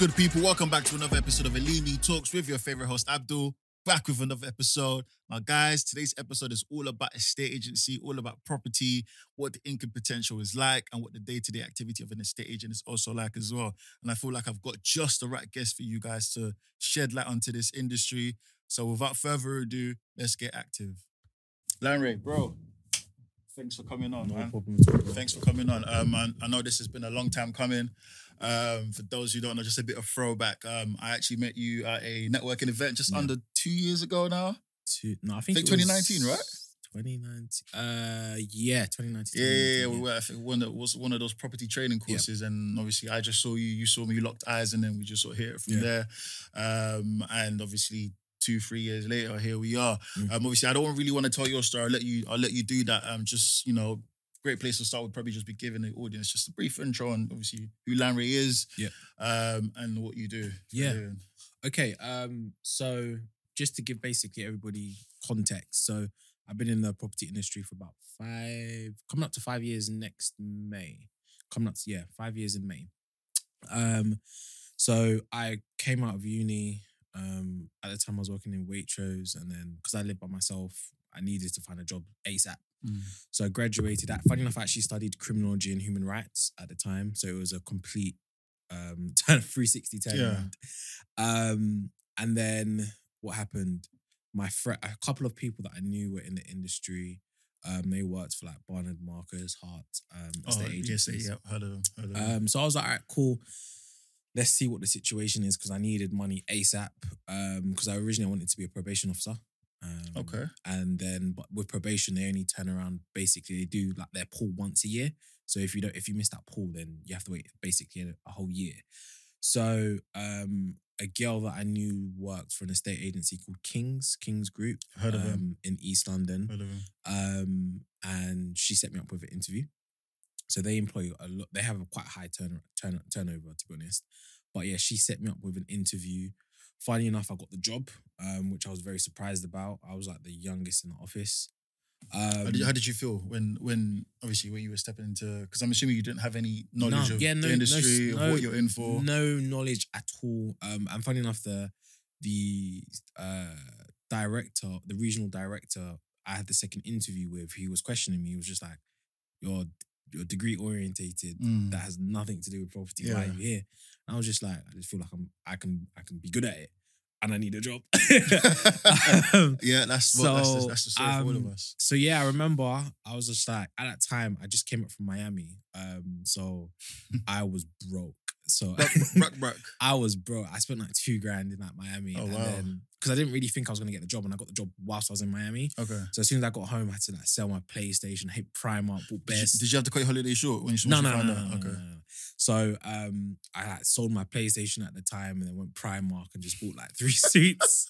good, people? Welcome back to another episode of Elini Talks with your favorite host, Abdul. Back with another episode. Now, guys, today's episode is all about estate agency, all about property, what the income potential is like, and what the day to day activity of an estate agent is also like as well. And I feel like I've got just the right guest for you guys to shed light onto this industry. So, without further ado, let's get active. Lanray, bro, thanks for coming on, man. problem. Thanks for coming on. Um, I, I know this has been a long time coming. Um, for those who don't know, just a bit of throwback. Um, I actually met you at a networking event just Yeah. under two years ago now. Two, no, I think, think it was 2019, right? 2019. Uh, yeah, 2019. Yeah, yeah, yeah. We were, I think one that was one of those property training courses, and obviously I just saw you. You saw me, you locked eyes, and then we just sort of hit it from there. Um, and obviously. Two, three years later, here we are. Mm. Um, obviously, I don't really want to tell your story. I'll let you. I'll let you do that. Um, just you know, great place to start would probably just be giving the audience just a brief intro on obviously who Lanray is, Yeah. um, and what you do. Yeah. living. Okay, um, so just to give basically everybody context, so I've been in the property industry for about five, coming up to five years next May. Coming up to yeah, five years in May. Um, so I came out of uni. Um, at the time I was working in Waitrose, and then because I lived by myself, I needed to find a job ASAP. Mm. So I graduated at, funny enough, I actually studied criminology and human rights at the time. So it was a complete um, turn 360 turn. Yeah. Um, and then what happened? My friend, a couple of people that I knew were in the industry. Um, they worked for like Barnard Marcus, Hart, um, Oh, estate yes, yeah, heard of them. Heard of them. Um, so I was like, all right, cool. Let's see what the situation is because I needed money ASAP. Um, because I originally wanted to be a probation officer. Um, okay. and then but with probation they only turn around basically they do like their pool once a year so if you don't if you miss that pool then you have to wait basically a, a whole year so um a girl that i knew worked for an estate agency called kings kings group Heard of um, them. in east london Heard of them. um and she set me up with an interview so they employ a lot they have a quite high turn, turn turnover to be honest but yeah she set me up with an interview funny enough i got the job um which i was very surprised about i was like the youngest in the office um how, did, how did you feel when, when obviously when you were stepping into? Because I'm assuming you didn't have any knowledge No, of yeah, no- the no- industry, of what you're in for. no knowledge at all um and funny enough the the uh director the regional director i had the second interview with he was questioning me he was just like you're you're degree orientated Mm. that has nothing to do with property. Why are you here? I was just like, I just feel like I'm I can I can be good at it and I need a job. Um, yeah, that's what, that's, the, so, that's the story for all of um, us. so yeah, I remember I was just like at that time I just came up from Miami. Um so I was broke. So bruck, bruck. I was broke. I spent like two grand in like Miami. Oh, and wow. then because I didn't really think I was gonna get the job and I got the job whilst I was in Miami. Okay. So as soon as I got home, I had to like sell my PlayStation, hit Primark, bought Did you, best. did you have to cut your holiday short when you, No, no, no, no, out? no, okay. no, no. So um, I like, sold my PlayStation at the time and then went Primark and just bought like three suits.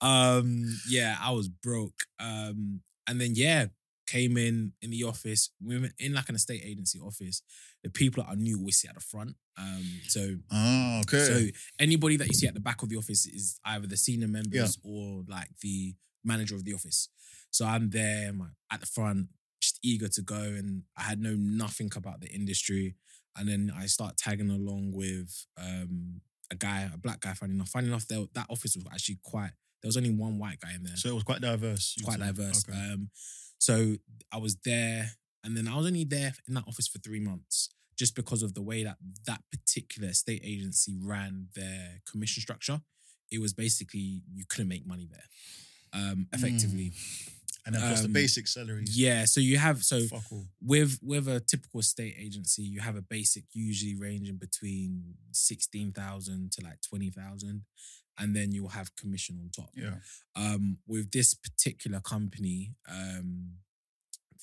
um, yeah, I was broke. Um, and then yeah, came in in the office. We were in like an estate agency office. The people that I knew always sit at the front. Um, so Oh, okay. so anybody that you see at the back of the office is either the senior members or like the manager of the office. So I'm there, I'm like, at the front, just eager to go, and I had known nothing about the industry. And then I start tagging along with um, a guy, a black guy. Funny enough, funny enough, there, that office was actually quite. There was only one white guy in there so it was quite diverse. quite diverse. Okay. Um, so I was there, and then I was only there in that office for three months, just because of the way that that particular state agency ran their commission structure. It was basically you couldn't make money there, um, effectively. And then plus the um, basic salaries. Yeah, so you have so with with a typical state agency, you have a basic usually ranging between sixteen thousand to like twenty thousand, and then you'll have commission on top Yeah. um, with this particular company, um,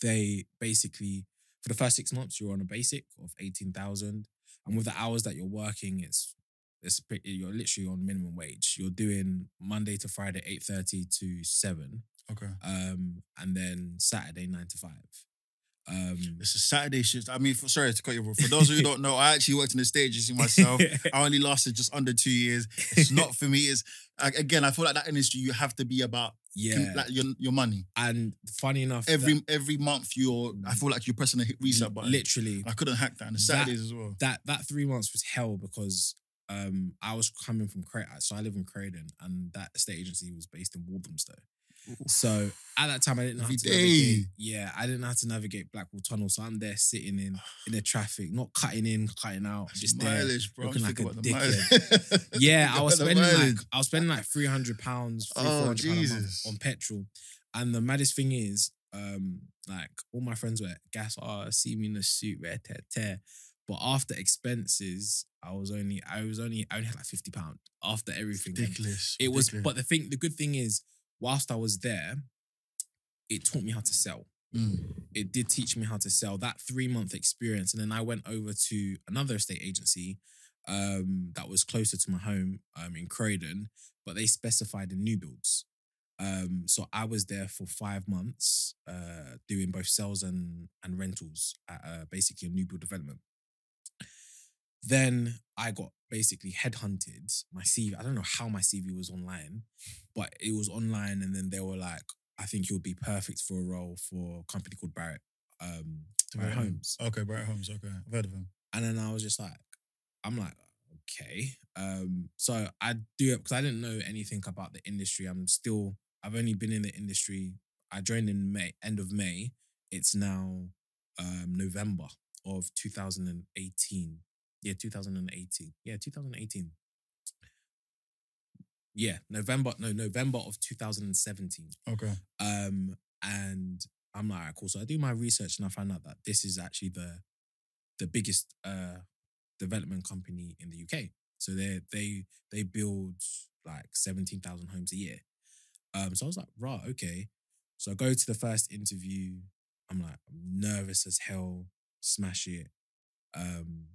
they basically for the first six months you're on a basic of eighteen thousand, and with the hours that you're working, it's it's you're literally on minimum wage. You're doing Monday to Friday eight thirty to seven, Okay. um, and then Saturday nine to five. Um, It's a Saturday shift. I mean, for, sorry to cut you, off. For those of you who don't know, I actually worked in the stage agency myself. I only lasted just under two years. It's not for me. It's like, again, I feel like that industry you have to be about yeah, like your your money. and funny enough, Every that- every month you're. I feel like you're pressing a hit reset button. literally I couldn't hack that. And the That- Saturdays as well. that that three months was hell because um, I was coming from Croydon, so I live in Croydon, and that estate agency was based in Walthamstow. So at that time, I didn't know how to day. navigate. Yeah, I didn't know how to navigate Blackwall Tunnel, so I'm there sitting in in the traffic, not cutting in, cutting out, just there. mileage, bro. I'm looking like thinking a about the dickhead. mileage. Yeah, I was about the spending like mileage. I was spending like three hundred pounds, three Oh, four hundred pounds a month Jesus. on petrol. And the maddest thing is, um, like all my friends were gas, oh, see me in a suit, rare tear, tear. But after expenses, I was only, I was only, I only had like fifty pound after everything. Ridiculous. It was, ridiculous. but the thing, the good thing is, whilst I was there, it taught me how to sell. Mm. it did teach me how to sell that three month experience and then i went over to another estate agency um, that was closer to my home um, in croydon but they specified in new builds. Um, so i was there for five months uh, doing both sales and, and rentals at uh, basically a new build development then i got basically headhunted. My cv i don't know how my cv was online but it was online and then they were like i think you'll be perfect for a role for a company called barratt um barratt Barratt homes. Okay, Barratt Homes. Okay, I've heard of him. and then i was just like i'm like okay. Um so i do it because i didn't know anything about the industry. I'm still i've only been in the industry i joined in may end of may. It's now um november of 2018 yeah 2018 yeah 2018 yeah november no november of 2017 Okay. um, and I'm like, cool. So I do my research and I find out that this is actually the the biggest uh development company in the UK. So they they they build like 17,000 homes a year. Um, so I was like, right, okay. So I go to the first interview. I'm like, I'm nervous as hell, smash it. Um,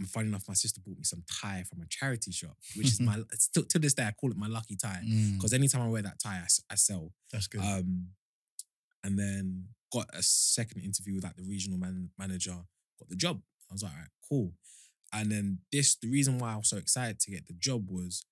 and funny enough, my sister bought me some tie from a charity shop, which is my still to this day I call it my lucky tie Mm, because anytime I wear that tie, I sell. that's good. Um, and then got a second interview with like the regional man- manager, got the job. I was like, all right, cool. And then this, the reason why I was so excited to get the job was,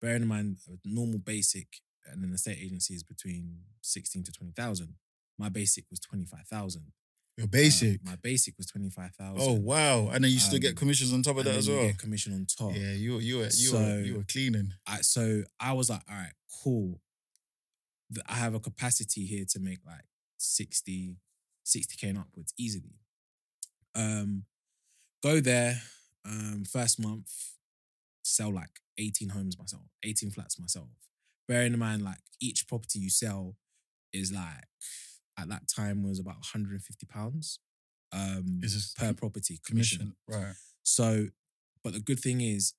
bearing in mind, a normal basic and an estate agency is between 16 to 20,000. My basic was 25,000. Your Uh, basic. my basic was 25,000. oh wow! And then you still Um, get commissions on top of that as well. get commission on top. Yeah, you you were you So- were you were cleaning. I, so I was like, all right, cool. I have a capacity here to make like 60, 60k and upwards easily. Um, go there, um, first month, sell like 18 homes myself, 18 flats myself. Bearing in mind, like each property you sell is like at that time was about 150 pounds um per property commission. commission, right? So, but the good thing is,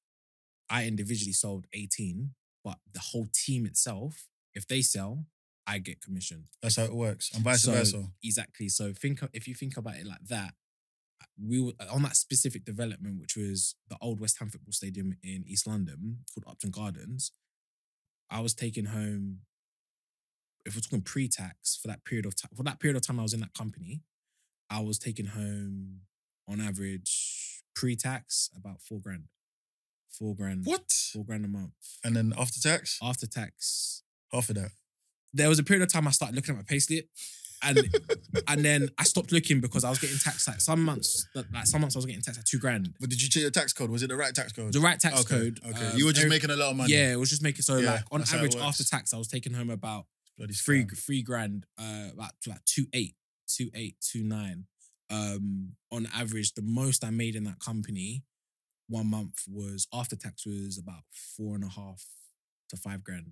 I individually sold 18, but the whole team itself, if they sell, I get commission. That's how it works, and vice So, versa. Exactly. So think if you think about it like that, we were on that specific development, which was the old West Ham Football Stadium in East London called Upton Gardens. I was taking home, if we're talking pre-tax for that period of time, for that period of time I was in that company, I was taking home on average pre-tax about four grand, four grand, What? four grand a month. And then after tax, After tax, half of that. there was a period of time I started looking at my payslip, and and then I stopped looking because I was getting taxed like some months, like some months I was getting taxed at two grand. But did you check your tax code? Was it the right tax code? The right tax okay. code. Okay, um, you were just every- making a lot of money. Yeah, it was just making so Yeah, like on that's how it average after tax I was taking home about Bloody three scam. three grand, uh, about like two eight, two eight, two nine. Um, on average, the most I made in that company one month was after tax was about four and a half to five grand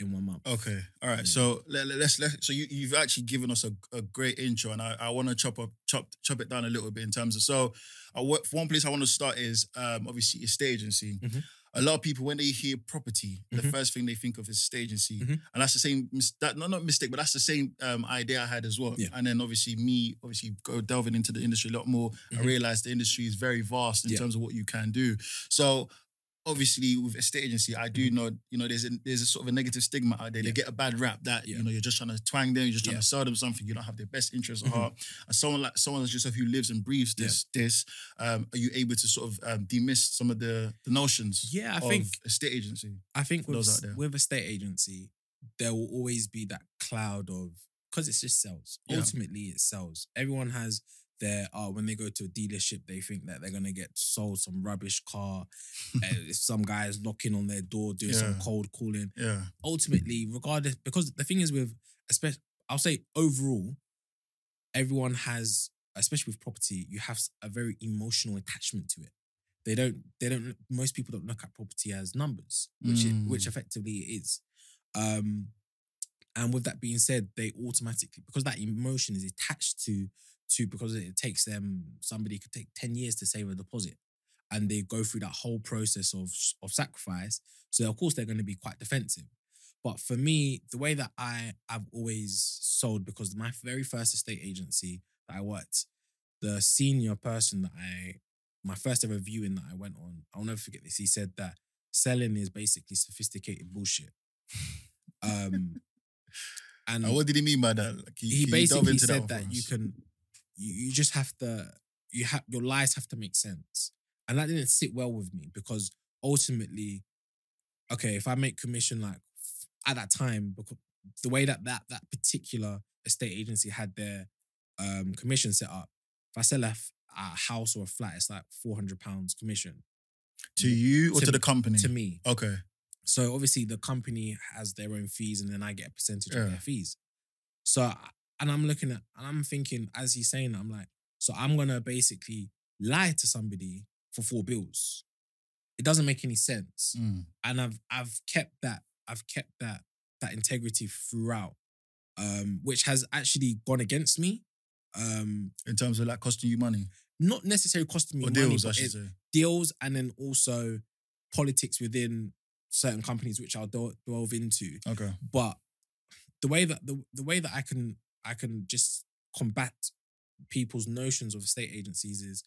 in one month. Okay, all right. Yeah. So let, let's let. So you you've actually given us a, a great intro, and I, I want to chop up chop chop it down a little bit in terms of. So, I work for one place I want to start is um obviously estate agency. Mhm. A lot of people when they hear property, the Mhm. first thing they think of is estate agency, Mhm. and that's the same that not not mistake, but that's the same um idea I had as well. Yeah. And then obviously me obviously go delving into the industry a lot more. I Mhm. realized the industry is very vast in Yeah. terms of what you can do. So obviously with estate agency, I do know, you know, there's a there's a sort of a negative stigma out there. They Mm-hmm. Get a bad rap that Yeah. you know you're just trying to twang them, you're just trying Yeah. to sell them something. You don't have their best interests at Mhm. heart. And someone like someone like yourself who lives and breathes this this, um, are you able to sort of um, some of the the notions? Yeah, I of think estate agency. I think with, those out there. with a state agency, there will always be that cloud of because it's just sales. Yeah. Ultimately, it sells. Everyone has they're uh, when they go to a dealership, they think that they're gonna get sold some rubbish car. uh, some guys knocking on their door doing some cold calling. Yeah. Ultimately, regardless, because the thing is with, especially, I'll say overall, everyone has, especially with property, you have a very emotional attachment to it. They don't. They don't. Most people don't look at property as numbers, which it, Mm. which effectively it is. Um, and with that being said, they automatically because that emotion is attached to to because it takes them somebody could take 10 years to save a deposit and they go through that whole process of of sacrifice. So of course they're going to be quite defensive. But for me, the way that I I've always sold because my very first estate agency that I worked, the senior person that I my first ever viewing that I went on, I'll never forget this. He said that selling is basically sophisticated bullshit. Um and what did he mean by that? Like, he delve basically said that, you can you, you just have to you have your lies have to make sense and that didn't sit well with me because ultimately okay if i make commission like at that time because the way that that that particular estate agency had their um commission set up if i sell a, f- a house or a flat it's like 400 pounds commission to you or to to, me- the company? to me Okay. so obviously the company has their own fees and then I get a percentage Yeah. of their fees. So I- and I'm looking at and I'm thinking as he's saying that I'm like, so I'm gonna basically lie to somebody for four bills. It doesn't make any sense. Mm. And I've I've kept that, I've kept that that integrity throughout. Um, which has actually gone against me. Um, In terms of like costing you money not necessarily costing me or money, deals, I but should it- say. deals and then also politics within certain companies, which I'll delve into. Okay. But the way that the, the way that I can I can just combat people's notions of estate agencies is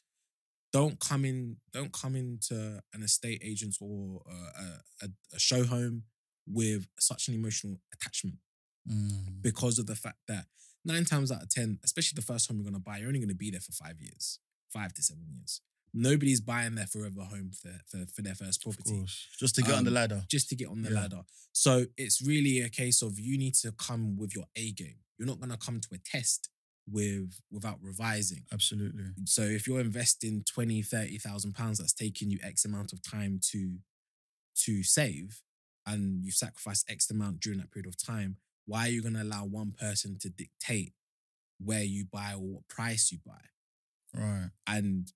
don't come in don't come into an estate agent or a, a, a show home with such an emotional attachment Mm. because of the fact that nine times out of ten, especially the first home you're gonna buy, you're only gonna be there for five years, five to seven years. Nobody's buying their forever home for, for, for their first Of property course. Just to get on the Um, ladder. just to get on the Yeah. ladder. So it's really a case of you need to come with your A game. You're not gonna come to a test with without revising. Absolutely. So if you're investing 20, 30,000 pounds that's taking you X amount of time to to save and you sacrifice X amount during that period of time, why are you gonna allow one person to dictate where you buy or what price you buy Right. and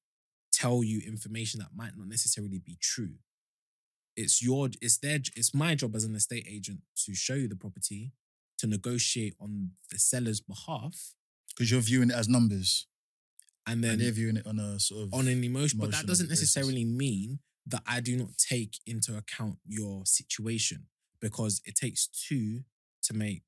tell you information that might not necessarily be true? It's your it's their it's my job as an estate agent to show you the property, to negotiate on the seller's behalf, Because you're viewing it as numbers. and then and they're viewing it on a sort of on an emotion, but that doesn't basis. necessarily mean that I do not take into account your situation because it takes two to make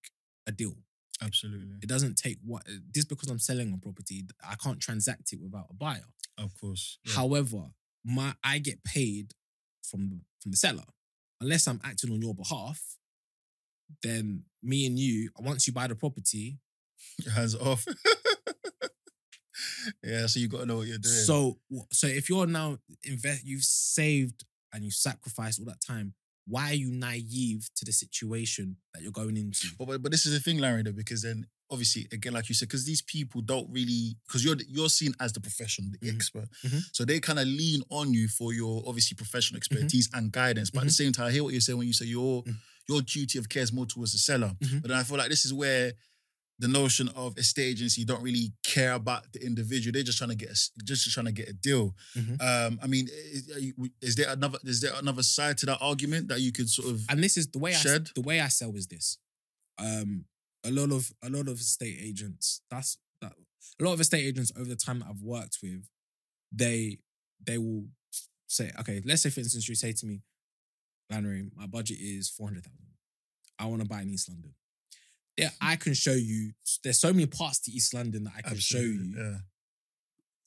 a deal. Absolutely. It doesn't take what just because I'm selling a property, I can't transact it without a buyer. Of course. Yeah. However, my I get paid from from the seller. Unless I'm acting on your behalf, then me and you, once you buy the property, Hands off. yeah, so you got to know what you're doing. So, so if you're now invest, you've saved and you sacrificed all that time. Why are you naive to the situation that you're going into? But, but but this is the thing, Larry, though, because then obviously again, like you said, because these people don't really because you're you're seen as the professional, the Mhm. expert, Mhm. so they kind of lean on you for your obviously professional Mm-hmm. expertise and guidance. But at the same time, I hear what you're saying when you say your Mhm. your duty of care is more towards the seller. Mhm. But then I feel like this is where the notion of estate agency don't really care about the individual. They're just trying to get a, just trying to get a deal. Mhm. Um, I mean, is, is there another is there another side to that argument that you could sort of And this is the way I Shed? the way I sell is this. Um, a lot of a lot of estate agents. That's that. A lot of estate agents over the time that I've worked with, they they will say, okay, let's say for instance, you say to me, Lannery, my budget is four hundred thousand. I want to buy in East London. Yeah, I can show you. There's so many parts to East London that I can show you. Yeah.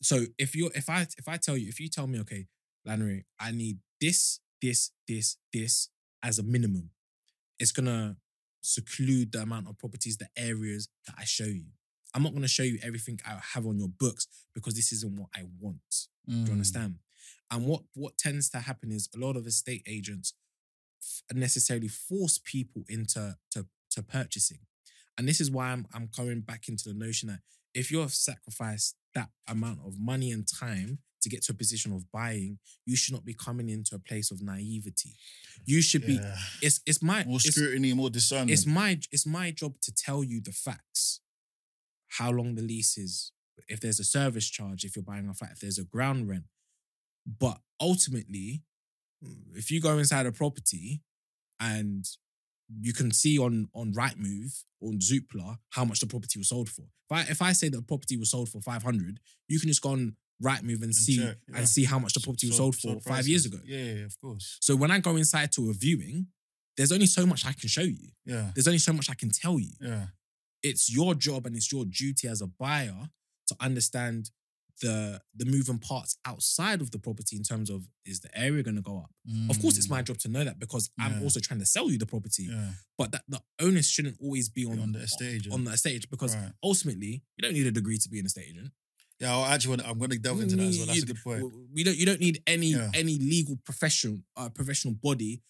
So if you're if I if I tell you if you tell me okay, Lannery, I need this this this this as a minimum, it's gonna seclude the amount of properties, the areas that I show you. I'm not gonna show you everything I have on your books because this isn't what I want. Do Mm. you understand? And what what tends to happen is a lot of estate agents f- necessarily force people into to, to purchasing. And this is why I'm I'm going back into the notion that if you've sacrificed that amount of money and time to get to a position of buying, you should not be coming into a place of naivety. You should be. It's it's my More it's, scrutiny, more discernment. it's my it's my job to tell you the facts. How long the lease is, if there's a service charge, if you're buying a flat, if there's a ground rent. But ultimately, if you go inside a property and you can see on on Rightmove or on Zoopla how much the property was sold for. If I if I say that the property was sold for 500, you can just go on Rightmove and, see check, yeah. and see how much the property was sold for five years ago. Yeah, yeah, of course. So when I go inside to a viewing, there's only so much I can show you. Yeah, There's only so much I can tell you. yeah. It's your job and it's your duty as a buyer to understand the the moving parts outside of the property in terms of is the area going to go up? Of course, it's my job to know that because I'm Mm. Also trying to sell you the property. Yeah, But that the onus shouldn't always be on, on the estate agent. on the estate agent because Right. ultimately you don't need a degree to be an estate agent. Yeah, I actually. I'm going to delve into that as well. That's a good point. We don't you don't need any Yeah. any legal professional uh, professional body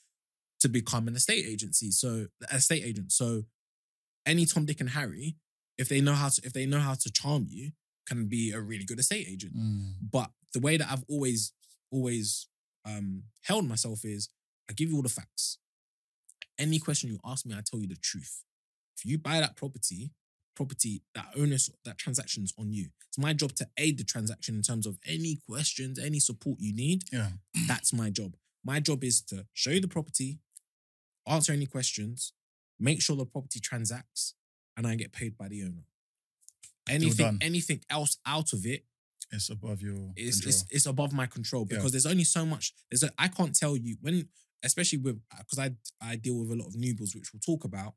to become an estate agency. So estate agent. So any Tom, Dick, and Harry, if they know how to if they know how to charm you, can be a really good estate agent. Mm. But the way that I've always always um held myself is I give you all the facts. Any question you ask me, I tell you the truth. If you buy that property, property that onus that transaction's on you. It's my job to aid the transaction in terms of any questions, any support you need. Yeah, That's my job. My job is to show you the property, answer any questions, make sure the property transacts, and I get paid by the owner. Anything, done. anything else out of it it's above your it's, control. it's it's above my control Yeah. because there's only so much. There's a, I can't tell you when, especially with uh, because I I deal with a lot of newbies, which we'll talk about.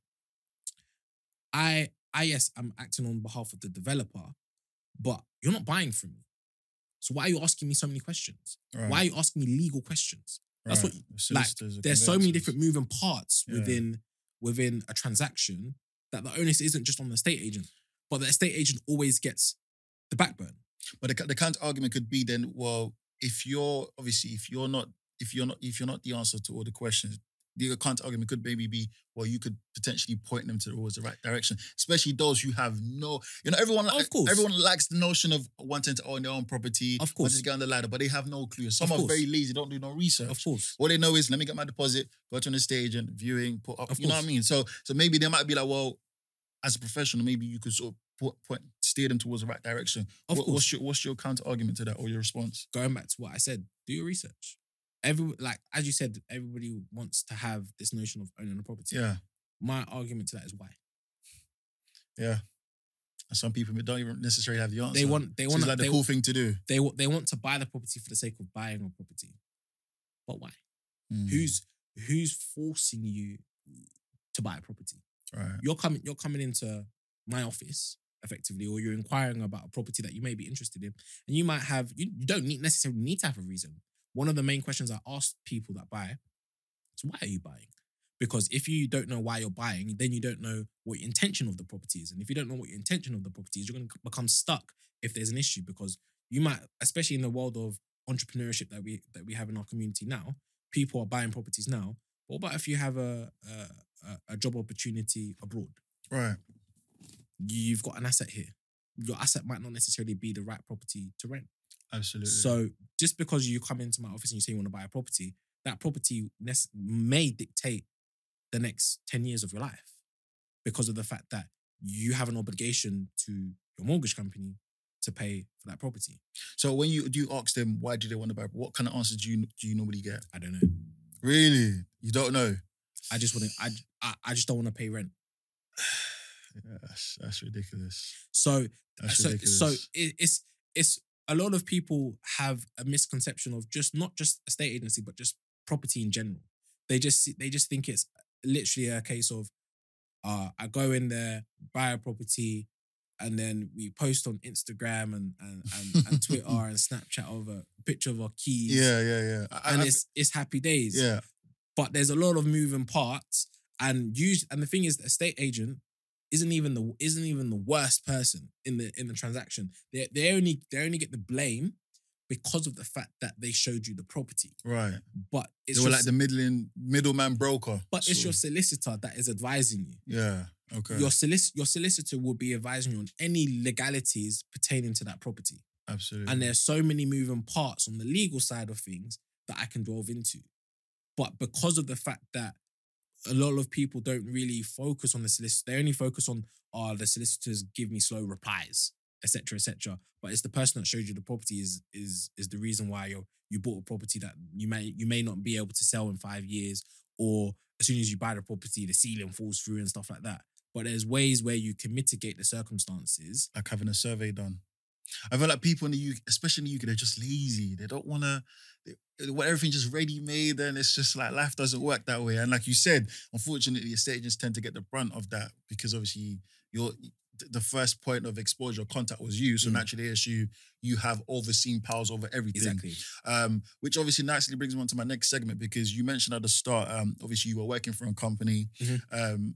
I I yes, I'm acting on behalf of the developer, but you're not buying from me. So why are you asking me so many questions? Right, Why are you asking me legal questions? that's what- The solicitors, the There's so many conveyancers. different moving parts Yeah. within within a transaction that the onus isn't just on the estate agent, but the estate agent always gets the backburn. But the, the counter argument could be then, well, if you're obviously if you're not if you're not if you're not the answer to all the questions, the counter argument could maybe be, well, you could potentially point them towards the right direction, especially those who have no, you know, everyone, Of course. everyone likes the notion of wanting to own their own property, Of course. to get on the ladder, but they have no clue. Some Of are course. very lazy, don't do no research. Of course. All they know is let me get my deposit, go to an estate agent, viewing, put up. Of you know what I mean? So so maybe they might be like, well, as a professional, maybe you could sort of put, point steer them towards the right direction. Of What- course. What's your what's your counter argument to that or your response? going back to what I said, do your research. Every like as you said, everybody wants to have this notion of owning a property. Yeah, My argument to that is why yeah. And some people don't even necessarily have the answer. they want they So want it's like they, the cool thing to do. they they want to buy the property for the sake of buying a property. But why? Mm, Who's who's forcing you to buy a property? Right? You're coming you're coming into my office effectively, or you're inquiring about a property that you may be interested in, and you might have you, you don't need necessarily need to have a reason. One of the main questions I ask people that buy is why are you buying? Because if you don't know why you're buying, then you don't know what your intention of the property is. And if you don't know what your intention of the property is, you're going to become stuck if there's an issue because you might, especially in the world of entrepreneurship that we that we have in our community now, people are buying properties now. What about if you have a a, a- a job opportunity abroad? Right. You've got an asset here. Your asset might not necessarily be the right property to rent. Absolutely. So just because you come into my office and you say you want to buy a property, that property may dictate the next 10 years of your life because of the fact that you have an obligation to your mortgage company to pay for that property. so when you do you ask them why do they want to buy? What kind of answers do you do you normally get? I don't know. Really? You don't know? I just want to, I, I, I just don't want to pay rent. Yeah, that's, that's ridiculous. So, That's so, ridiculous. so it, it's, it's a lot of people have a misconception of just not just estate agency, but just property in general. They just they just think it's literally a case of uh, I go in there, buy a property, and then we post on Instagram and and, and, and Twitter and Snapchat of a picture of our keys. yeah, yeah, yeah. I, And I- it's it's happy days. yeah, But there's a lot of moving parts. And use and the thing is the estate agent isn't even the isn't even the worst person in the in the transaction. They they only they only get the blame because of the fact that they showed you the property. right. But it's they were like the middling middleman broker. but it's your solicitor that is advising you. yeah. Okay. your solic- your solicitor will be advising you on any legalities pertaining to that property. Absolutely. And there's so many moving parts on the legal side of things that I can delve into. But because of the fact that a lot of people don't really focus on the solicitor, they only focus on, oh, the solicitors give me slow replies, etc., etc. But it's the person that showed you the property is is is the reason why you you bought a property that you may you may not be able to sell in five years, or as soon as you buy the property, the ceiling falls through and stuff like that. But there's ways where you can mitigate the circumstances. like having a survey done. I feel like people in the UK, especially in the UK, they're just lazy. They don't want to, want everything just ready made. And it's just like life doesn't work that way. And like you said, unfortunately, estate agents tend to get the brunt of that because obviously you're the first point of exposure contact was you. So Mm. naturally, as you, you have overseen powers over everything. Exactly. Um, which obviously nicely brings me on to my next segment because you mentioned at the start, um, obviously you were working for a company Mhm. um,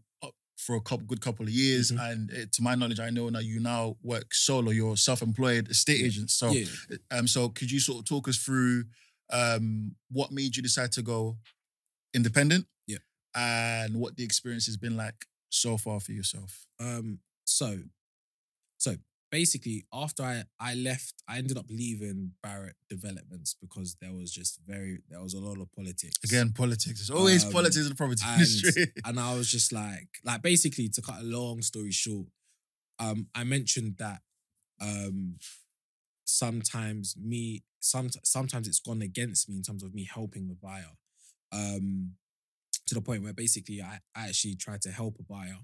for a couple, good couple of years, Mhm. and uh, to my knowledge, I know now you now work solo. You're self-employed estate agent. So, yeah. um, so could you sort of talk us through um what made you decide to go independent? Yeah. and what the experience has been like so far for yourself. Um, so, so basically, after I I left, I ended up leaving Barratt Developments because there was just very there was a lot of politics Again, politics. There's always Um, politics in the property and- industry. and I was just like, like basically to cut a long story short, um, I mentioned that um sometimes me some sometimes it's gone against me in terms of me helping the buyer. Um to the point where basically I, I actually tried to help a buyer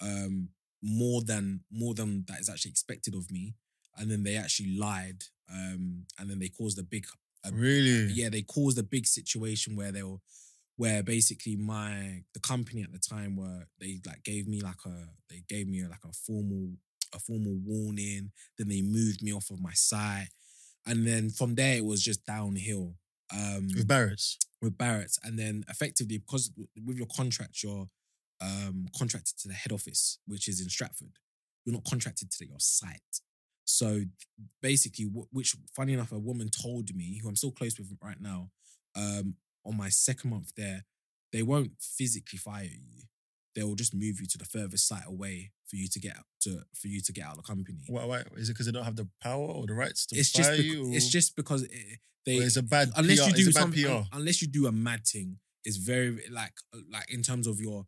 um more than more than that is actually expected of me. And then they actually lied. Um and then they caused a big a really? yeah, they caused a big situation where they were where basically my the company at the time were they like gave me like a they gave me like a formal a formal warning, then they moved me off of my site. And then from there it was just downhill. Um With Barratt's. with Barratt's, and then effectively because with your contract, you're um, contracted to the head office, which is in Stratford. You're not contracted to your site. So basically, which funny enough, a woman told me, who I'm still close with right now, um, on my second month there, they won't physically fire you. They will just move you to the furthest site away for you to get out to for you to get out of the company. Why, why, is it because they don't have the power or the rights to It's fire just you? Or, it's just because it, they or it's a bad unless PR, you do it's a bad something, PR. unless you do a mad thing, it's very like like in terms of your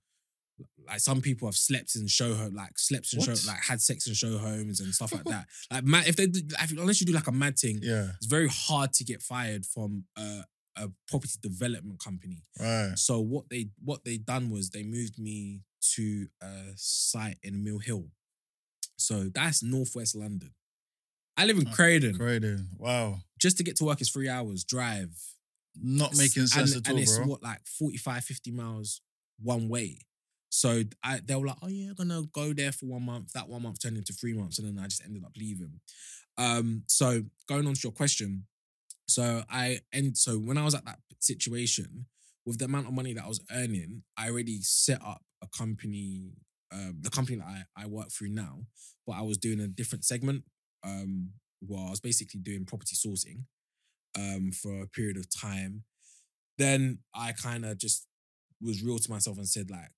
like some people have slept in show home, like slept in show, like had sex in show homes and stuff like that. Like mad, if they do, unless you do like a mad thing, yeah, it's very hard to get fired from a, a property development company. right. So what they what they done was they moved me to a site in Mill Hill. So that's northwest London. I live in Uh, Croydon. Wow. Just to get to work is three hours drive. Not making sense and, at all, and it's bro. what like 45 50 miles one way so I, they were like oh yeah gonna go there for one month that one month turned into three months and then i just ended up leaving. Um so going on to your question so i and so when i was at that situation with the amount of money that i was earning i already set up a company um the company that i, I work through now but i was doing a different segment um where i was basically doing property sourcing um for a period of time. Then I kind of just was real to myself and said like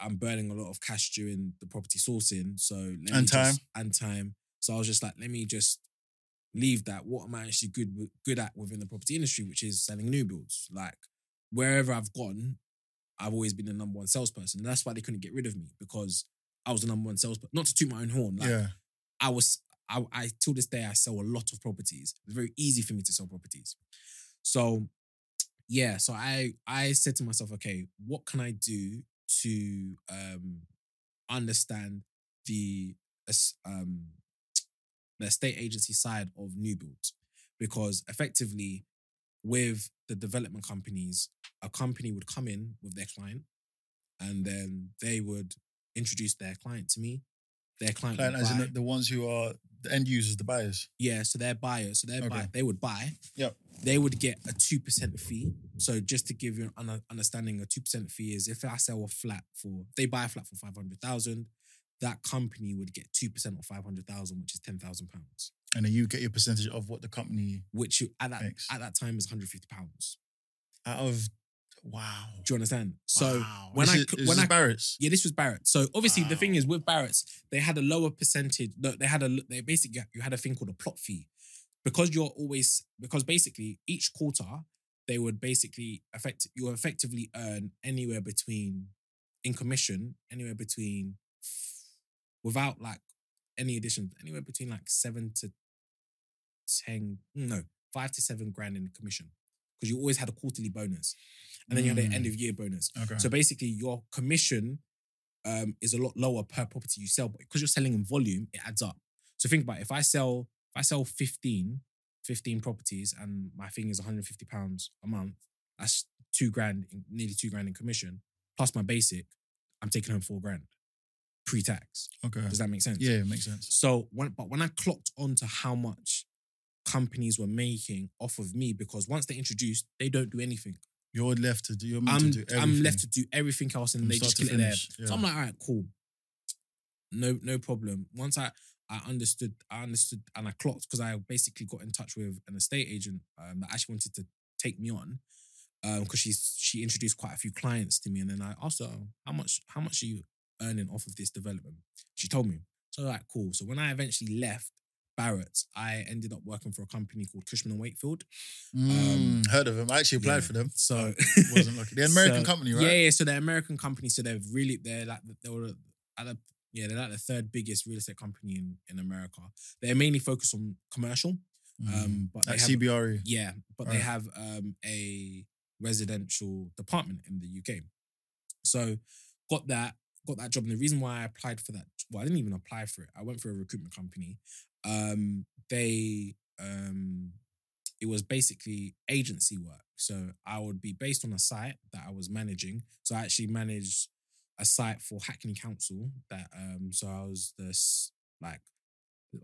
I'm burning a lot of cash during the property sourcing, so And time. just, and time. So I was just like, let me just leave that. What am I actually good good at within the property industry, which is selling new builds. Like wherever I've gone, I've always been the number one salesperson. And that's why they couldn't get rid of me because I was the number one salesperson. Not to toot my own horn, like yeah. I was I, I till this day I sell a lot of properties. It's very easy for me to sell properties. So yeah, so I I said to myself, okay, what can I do to um understand the um the estate agency side of new builds? Because effectively with the development companies, a company would come in with their client and then they would introduce their client to me. Their client, Client as in the ones who are the end users, the buyers. Yeah, so they're buyers. So they're Okay. buy, they would buy. Yep. They would get a two percent fee. So just to give you an understanding, a two percent fee is if I sell a flat for they buy a flat for five hundred thousand, that company would get two percent of five hundred thousand, which is ten thousand pounds. And then you get your percentage of what the company Which you, at that Thanks. at that time is one hundred fifty pounds. out of Wow. Do you understand? So Wow. when I when this I Barratt's. yeah, this was Barratt. So obviously the thing is with Barratt's, they had a lower percentage. They had a they basically you had a thing called a plot fee because you're always because basically each quarter they would basically affect you effectively earn anywhere between in commission anywhere between without like any additions anywhere between like seven to ten no five to seven grand in commission because you always had a quarterly bonus and then you had an Mm. end of year bonus. Okay. So basically, your commission um, is a lot lower per property you sell, but because you're selling in volume, it adds up. So think about it. if I sell if I sell 15, 15 properties and my thing is 150 pounds a month, that's two grand, in, nearly two grand in commission plus my basic. I'm taking home four grand pre-tax. okay. Does that make sense? Yeah, it makes sense. So when but when I clocked on to how much companies were making off of me, because once they introduced, they don't do anything. You're left to do. You're meant I'm to do I'm left to do everything else and from they just kill it there. finish. So I'm like, all right, cool. No, no problem. Once I I understood, I understood and I clocked because I basically got in touch with an estate agent um, that actually wanted to take me on. Um, because she's she introduced quite a few clients to me, and then I asked her how much how much are you earning off of this development? She told me. So like cool. So when I eventually left Barratt's, I ended up working for a company called Cushman and Wakefield. Mm, heard of them. I actually applied Yeah. for them. So Wasn't lucky. The American So- company, right? Yeah, yeah. So they're American company. So they're really they're like they were at the yeah they're like the third biggest real estate company in in America. They're mainly focused on commercial. Mm. Um, but they Like have CBRE. yeah, but they have um a residential department in the UK. So got that got that job, and the reason why I applied for that well I didn't even apply for it. I went for a recruitment company. Um, they um it was basically agency work. So I would be based on a site that I was managing. So I actually managed a site for Hackney Council that um so I was this like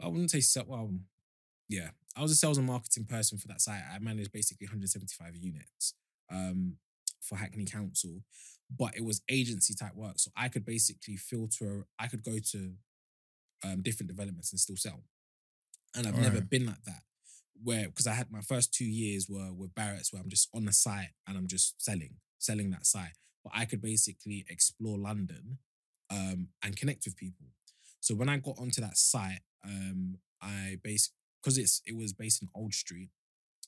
I wouldn't say se- well yeah I was a sales and marketing person for that site. I managed basically 175 units um for Hackney Council, but it was agency type work. So I could basically filter. I could go to um, different developments and still sell. And I've never Alright. been like that. Where because I had my first two years were with Barratt's where I'm just on the site and I'm just selling, selling that site. But I could basically explore London um, and connect with people. So when I got onto that site, um, I basically because it's it was based in Old Street,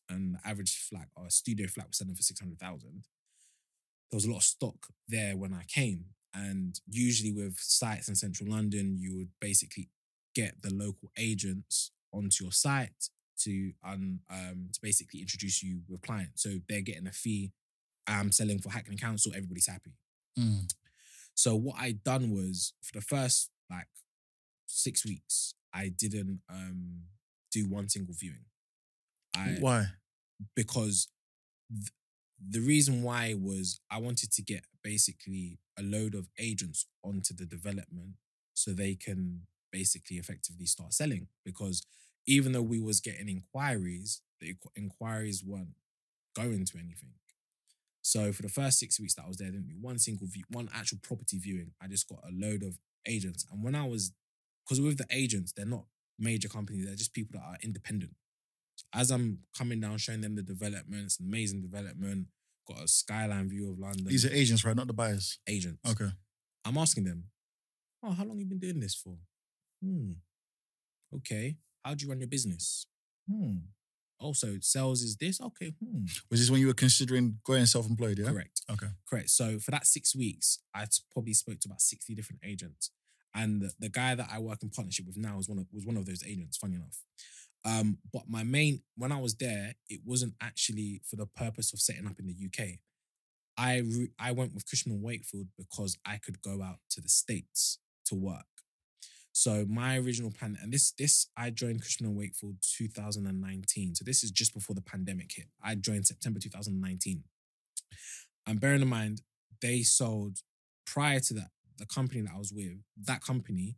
and the average flat or a studio flat was selling for six hundred thousand. There was a lot of stock there when I came, and usually with sites in central London, you would basically get the local agents onto your site to um, um to basically introduce you with clients. So they're getting a fee. I'm selling for Hackney Council. Everybody's happy. Mm. So what I done was for the first like six weeks, I didn't um do one single viewing. I Why? because th- the reason why was I wanted to get basically a load of agents onto the development so they can basically effectively start selling because even though we was getting inquiries the inquiries weren't going to anything so for the first six weeks that I was there I didn't do one single view one actual property viewing I just got a load of agents and when I was because with the agents they're not major companies they're just people that are independent as I'm coming down, showing them the developments, amazing development, got a skyline view of London. These are agents, right? Not the buyers. agents. Okay. I'm asking them, oh, how long you been doing this for? Hmm. Okay. How do you run your business? Hmm. Also, sales is this? Okay. Hmm. Was this when you were considering going self-employed? Yeah. Correct. Okay. Correct. So for that six weeks, I probably spoke to about 60 different agents. And the, the guy that I work in partnership with now was one of was one of those agents, funny enough. Um, but my main when I was there, it wasn't actually for the purpose of setting up in the UK. I re- I went with Cushman Wakefield because I could go out to the States to work. So my original plan, and this this I joined Cushman and Wakefield 2019. So this is just before the pandemic hit. I joined September 2019. And bearing in mind, they sold prior to that, the company that I was with, that company,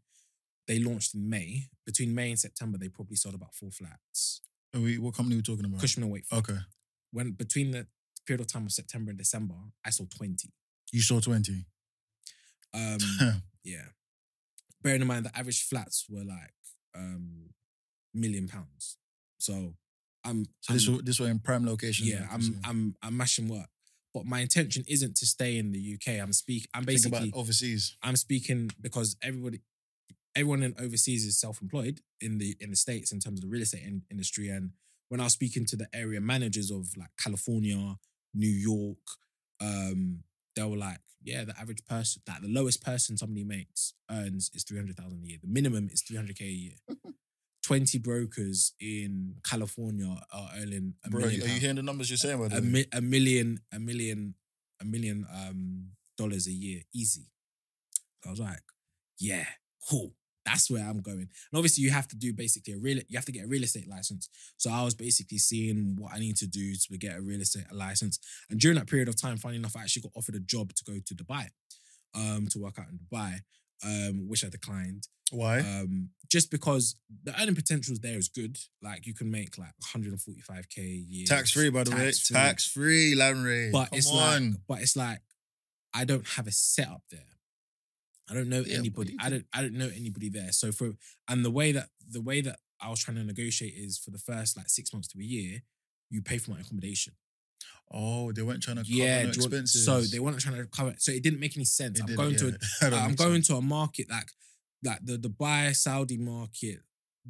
they launched in May. Between May and September, they probably sold about four flats. Are we, what company are we talking about? Cushman and Wakefield. Okay. When between the period of time of September and December, I sold 20. You saw 20. Um, yeah. Bearing in mind the average flats were like um million pounds. So I'm so this I'm- were, this were in prime locations. yeah, I'm. I'm I'm mashing work. but my intention isn't to stay in the UK. I'm speak. I'm Think basically about overseas. I'm speaking because everybody, everyone in overseas is self-employed in the in the states in terms of the real estate in, industry. And when I was speaking to the area managers of like California, New York, um, they were like, "Yeah, the average person, like the lowest person somebody makes earns is three hundred thousand a year. The minimum is three hundred k a year." 20 brokers in California are earning a Bro, are you hearing the numbers you're saying? By a, mi- a million, a million, a million um dollars a year, easy. I was like, yeah, cool. That's where I'm going. And obviously, you have to do basically a real. You have to get a real estate license. So I was basically seeing what I need to do to get a real estate license. And during that period of time, funny enough, I actually got offered a job to go to Dubai, um, to work out in Dubai, um, which I declined. Why? Um, just because the earning potential there is good. Like you can make like 145k a year. tax free, by the way. Tax free, Larry. But Come it's on. like, but it's like, I don't have a setup there. I don't know Yeah, anybody. I don't. I don't know anybody there. So for and the way that the way that I was trying to negotiate is for the first like six months to a year, you pay for my accommodation. oh, they weren't trying to cover yeah, no do you want- so they weren't trying to cover. So it didn't make any sense. It I'm going to. yeah. A, That don't I'm going to a market like like the Dubai Saudi market,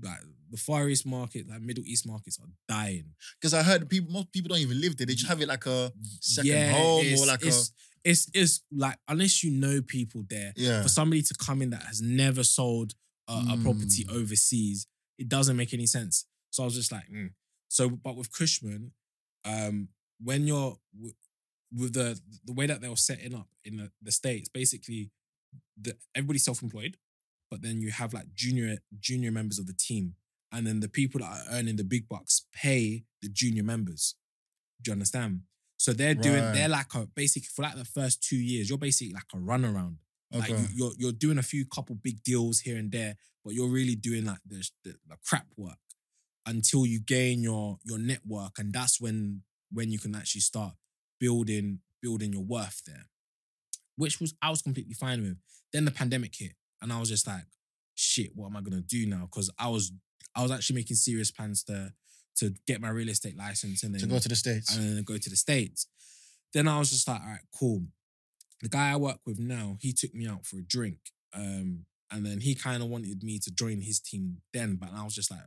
like the Far East market, like Middle East markets are dying. Because I heard people, most people don't even live there. They just have it like a second home or like it's, it's it's like unless you know people there, yeah. for somebody to come in that has never sold a, a property Mm. overseas, it doesn't make any sense. So I was just like, mm. so but with Cushman, um, when you're w- with the the way that they were setting up in the, the states, basically, the everybody's self employed, but then you have like junior junior members of the team, and then the people that are earning the big bucks pay the junior members. Do you understand? So they're doing Right. they're like a basically for like the first two years, you're basically like a runaround. Like Okay. you, you're you're doing a few couple big deals here and there, but you're really doing like the, the, the crap work until you gain your your network, and that's when when you can actually start building building your worth there. Which was I was completely fine with. Then the pandemic hit, and I was just like, shit, what am I gonna do now? Because I was I was actually making serious plans to to get my real estate license and then to go to the States. and then go to the States. Then I was just like, all right, cool. The guy I work with now, he took me out for a drink. Um, and then he kind of wanted me to join his team then, but I was just like,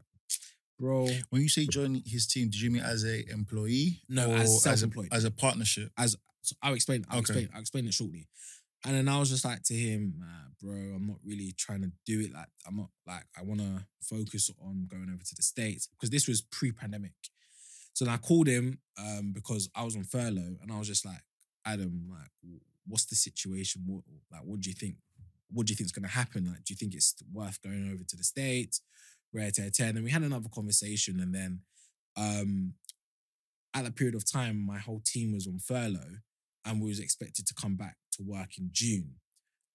bro, when you say join his team, did you mean as a employee? No, or as a- self-employed. As a, partnership. so I'll explain, I'll Okay. explain, I'll explain it shortly. And then I was just like to him, nah, bro, I'm not really trying to do it like I'm not like I want to focus on going over to the States because this was pre-pandemic. So then I called him um, because I was on furlough and I was just like, Adam, like, what's the situation? What like what do you think? What do you think is gonna happen? Like, do you think it's worth going over to the States? Rare to attend. And we had another conversation, and then um at that period of time, my whole team was on furlough and we was expected to come back to work in June.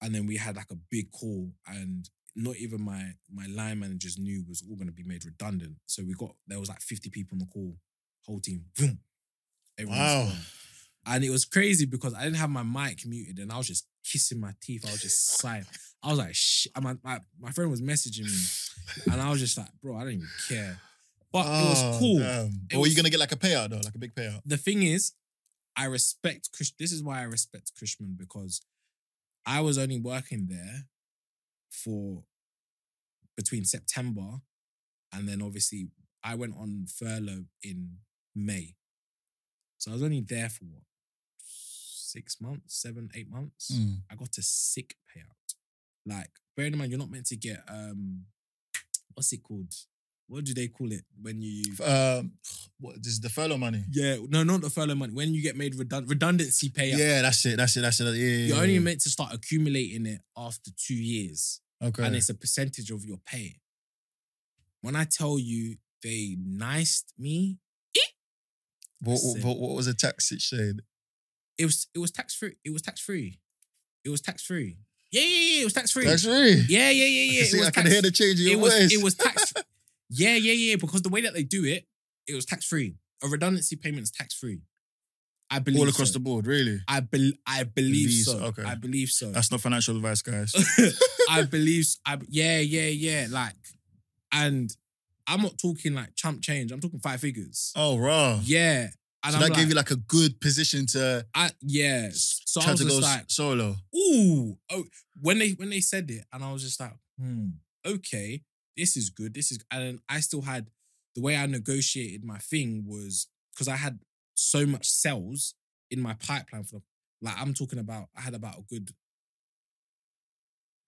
And then we had like a big call and not even my my line managers knew was all gonna be made redundant. So we got there was like 50 people on the call, whole team. Boom. Wow. gone. And it was crazy because I didn't have my mic muted and I was just kissing my teeth. I was just sighing. I was like, shit. My, my, my friend was messaging me and I was just like, bro, I don't even care. But it was Oh, cool. It Or were was- you gonna get like a payout though, like a big payout? the thing is, I respect Kush. This is why I respect Cushman because I was only working there for between September and then obviously I went on furlough in May. So I was only there for what? Six months, seven, eight months. Mm. I got a sick payout. Like, bearing in mind, you're not meant to get um what's it called? What do they call it when you Um, what? This is the furlough money. yeah, no, not the furlough money. When you get made redund- redundancy payout, Yeah, that's it. That's it. That's it. Yeah, you're yeah, only yeah. meant to start accumulating it after two years, okay. and it's a percentage of your pay. When I tell you they niced me, what, what, what, what was the tax it said? it was it was tax free. It was tax free. It was tax free. Yeah, yeah, yeah. It was tax free. Tax free. Yeah, yeah, yeah, I yeah. can, see, it was I can tax- hear the change in your it was voice. it was tax. yeah, yeah, yeah. Because the way that they do it, it was tax free. A redundancy payment is tax free. I believe all across so. the board, really. I bel I believe Believe so. okay. I believe so. That's not financial advice, guys. I believe. I yeah, yeah, yeah. Like, and I'm not talking like chump change. I'm talking five figures. oh, raw. Yeah, And So I'm that like, gave you like a good position to I, yeah. So I was to go just like, solo. ooh, oh, when they when they said it, and I was just like, hmm, okay, this is good. This is, and I still had the way I negotiated my thing was because I had so much sales in my pipeline for like I'm talking about. I had about a good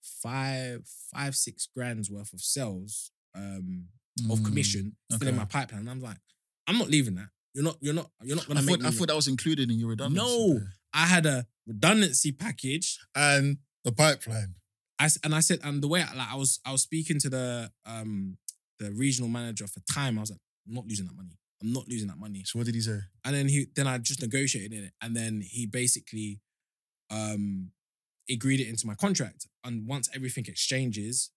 five, five, six grand's worth of sales um of Mm, commission still in my pipeline. And I'm like, I'm not leaving that. You're not. You're not. You're not I gonna make thought, I thought that was included in your redundancy. No. I had a redundancy package. And the pipeline. I and I said, and the way I, like I was, I was speaking to the um the regional manager for time. I was like, I'm not losing that money. I'm not losing that money. So what did he say? And then he, then I just negotiated in it, and then he basically um agreed it into my contract. And once everything exchanges,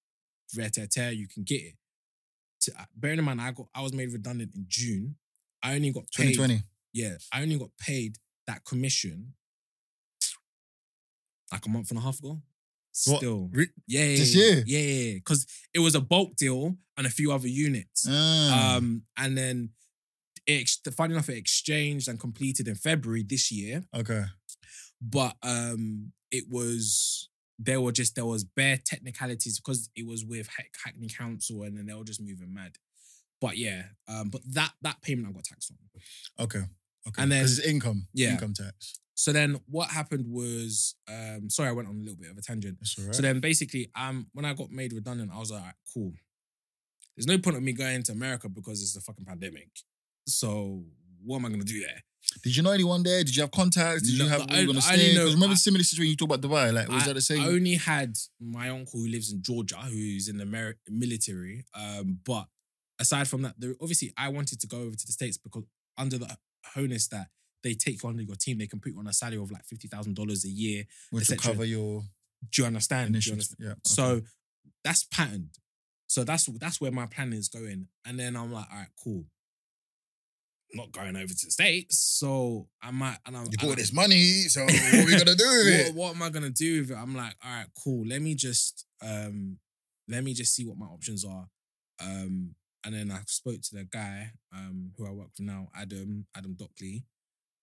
vet you can get it. To, uh, bearing in mind, I got, I was made redundant in June. I only got paid. 2020. Yeah, I only got paid that commission like a month and a half ago. Still, Re- yeah, yeah, This year? yeah, yeah, because it was a bulk deal and a few other units. Ah. Um, and then it, funny enough, it exchanged and completed in February this year. okay. But um, it was there were just there was bare technicalities because it was with Hack- Hackney Council, and then they were just moving mad. But yeah, um, but that that payment I got taxed on. Okay. Okay. And then- it's income. Yeah. Income tax. So then what happened was, um, sorry, I went on a little bit of a tangent. That's all right. So then basically, um, when I got made redundant, I was like, "Alright, cool. There's no point of me going to America because it's a fucking pandemic. So what am I gonna do there? Did you know anyone there? Did you have contacts? Did you have you gonna I stay? know- Because remember I- the similar situation you talk about Dubai? Like, was I, that the same? I only had my uncle who lives in Georgia, who's in the military. Um, but aside from that, there, obviously I wanted to go over to the States because under the honus that they take you under your team, they can put you on a salary of like fifty thousand dollars a year. Which will cover your Do you understand? Do you understand? Yeah. okay. So that's patterned. So that's that's where my plan is going. And then I'm like, all right, cool. Not going over to the States. So I might and I'm you got this money, so what are we gonna do with what, it? what am I gonna do with it? I'm like, all right, cool. Let me just um let me just see what my options are. Um and then I spoke to the guy um who I work with now, Adam, Adam Dockley.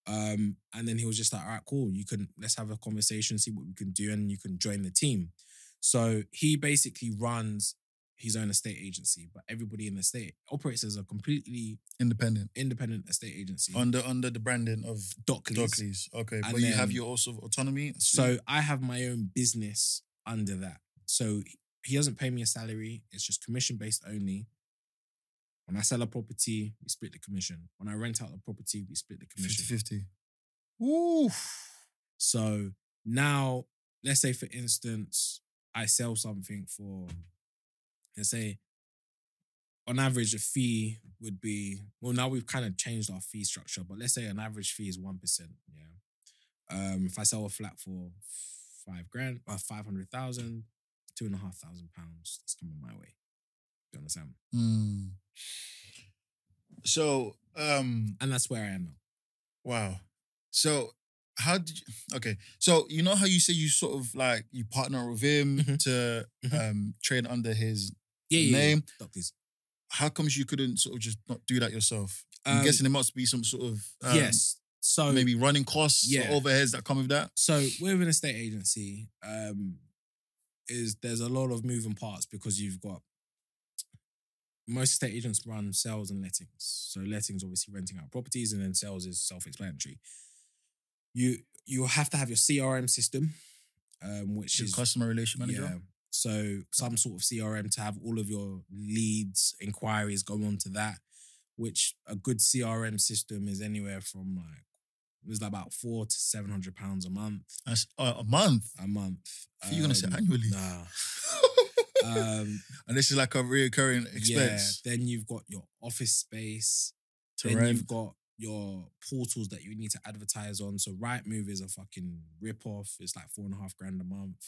Um, and then he was just like, all right, cool. You can let's have a conversation, see what we can do, and you can join the team. So he basically runs his own estate agency, but everybody in the state operates as a completely Independent. independent estate agency. Under under the branding of Dockley's. Dockley's. Okay. And but you have your also autonomy. So I have my own business under that. So he doesn't pay me a salary. It's just commission based only. When I sell a property, we split the commission. When I rent out the property, we split the commission. 50. Ooh. So now, let's say for instance, I sell something for, let's say, on average, a fee would be well. Now we've kind of changed our fee structure, but let's say an average fee is one percent. Yeah. Um, if I sell a flat for five grand, or hundred thousand, two and a half thousand pounds, that's coming my way. Do you understand? Hmm. So, um, And that's where I am now. wow. So, how did you? Okay, so you know how you say you sort of like you partner with him Mhm. to Mhm. um train under his Yeah, yeah. name. yeah. Dockley's. How comes you couldn't sort of just not do that yourself? I'm Um, guessing there must be some sort of um, yes. So maybe running costs Yeah. or overheads that come with that. So with an estate agency, um, is there's a lot of moving parts because you've got most estate agents run sales and lettings. So lettings obviously renting out properties, and then sales is self-explanatory. You you have to have your CRM system, um, which Your is customer relation manager. yeah. So some sort of CRM to have all of your leads, inquiries go onto that, which a good CRM system is anywhere from like it's like about four to seven hundred pounds a month. That's uh, a month. A month. So you're gonna say Um, annually? Nah. Um, and this is like a recurring yeah. expense Then you've got your office space. to then rent. you've got your portals that you need to advertise on. So Rightmove is a fucking rip off. It's like four and a half grand a month.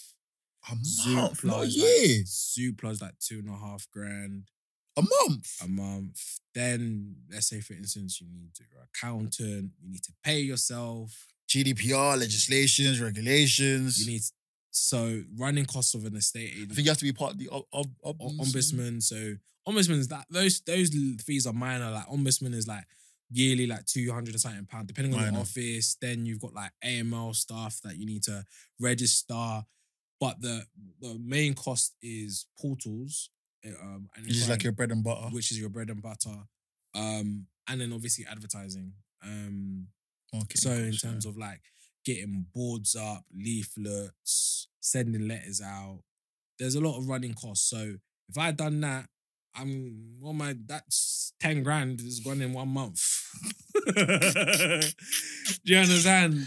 a month, not is year. like Zoopla's like two and a half grand a month. a month. Then let's say for instance you need your accountant, you need to pay yourself. GDPR legislations, regulations. You need so running costs of an estate I think you have to be part of the ob- ob- ombudsman. ombudsman. So ombudsman's that those those fees are minor. Like ombudsman is like yearly like 200 and something pound, depending on the office. Then you've got like AML stuff that you need to register. But the the main cost is portals. uh, Um, and It's just like your bread and butter. which is your bread and butter. Um, and then obviously advertising. Um, Okay, so in terms yeah. of like getting boards up, leaflets, sending letters out, there's a lot of running costs. So if I had done that, I'm well, my that's ten grand is gone in one month. Do you understand?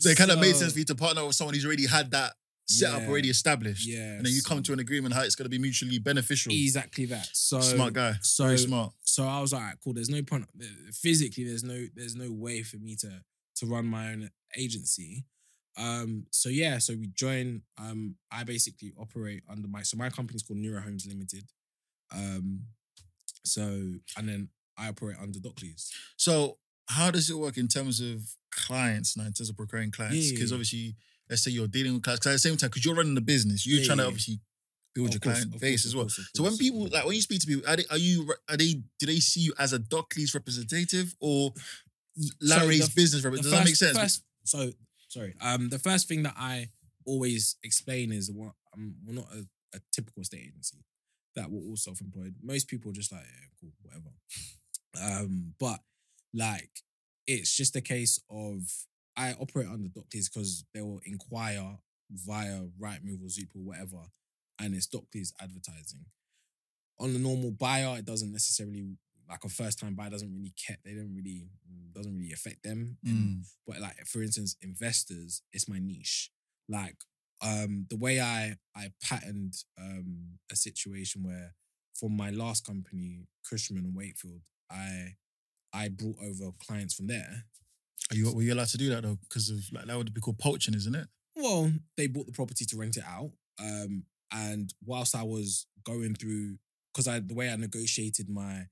So it kind of made sense for you to partner with someone who's already had that setup Yeah. already established. Yeah, And then you come to an agreement how it's going to be mutually beneficial. exactly that. So Smart guy. So Very smart. so I was like, "Alright, cool. There's no point physically. There's no there's no way for me to to run my own agency. Um. So yeah. So we join. Um. I basically operate under my so my company's called Neuro Homes Limited. Um. So and then I operate under Dockley's. So how does it work in terms of clients now, in terms of procuring clients? Because yeah. obviously, let's say you're dealing with clients. At the same time, because you're running the business, you're Yeah, trying to yeah, yeah. obviously build Of your course, client base course, as well. course, So when people like when you speak to people, are they are you are they do they see you as a Dockley's representative or Larry's the- business The representative? Does that make sense? first- so sorry. Um, the first thing that I always explain is what I'm we're not a, a typical estate agency that we're all self-employed. Most people are just like, yeah, cool, whatever. Um, but like it's just a case of I operate under Dockley's because they will inquire via Rightmove or Zoop or whatever, and it's Dockley's advertising. On the normal buyer, it doesn't necessarily like a first time buyer doesn't really care. They don't really doesn't really affect them. Mm. but like for instance investors it's my niche like um the way i i patterned um a situation where from my last company cushman and wakefield i i brought over clients from there Are you were you allowed to do that though? Because of like that would be called poaching, isn't it? well they bought the property to rent it out um and whilst i was going through because i the way i negotiated my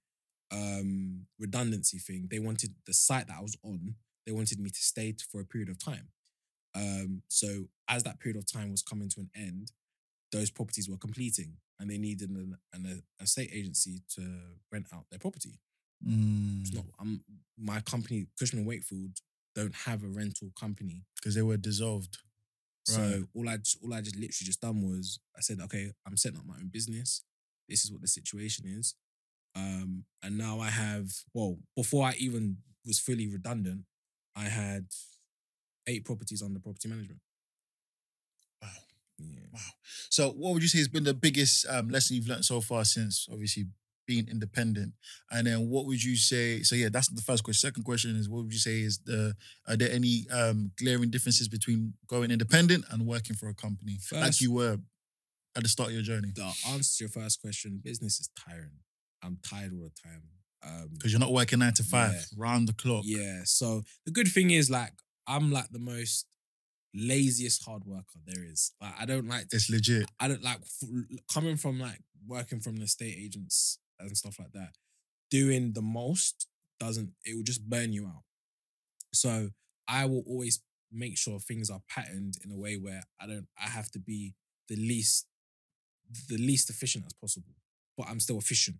um redundancy thing they wanted the site that i was on they wanted me to stay for a period of time um so as that period of time was coming to an end those properties were completing and they needed an, an a estate agency to rent out their property Mm. it's not i'm my company cushman wakefield don't have a rental company Because they were dissolved. so Right. all I just all I just literally just done was I said, okay, I'm setting up my own business. This is what the situation is. Um, and now I have well, before I even was fully redundant, I had eight properties under property management. Wow. Yeah. So, what would you say has been the biggest um, lesson you've learned so far since obviously being independent? And then, what would you say? So, yeah, that's the first question. Second question is, what would you say is the are there any um, glaring differences between going independent and working for a company, like you were at the start of your journey? The answer to your first question, business is tiring. I'm tired all the time. Um, Because you're not working nine to five, Yeah. round the clock. Yeah. So the good thing is like I'm like the most laziest hard worker there is. Like I don't like It's legit. I don't like f- coming from like working from the state agents and stuff like that. Doing the most doesn't it will just burn you out. So I will always make sure things are patterned in a way where I don't I have to be the least the least efficient as possible, but I'm still efficient.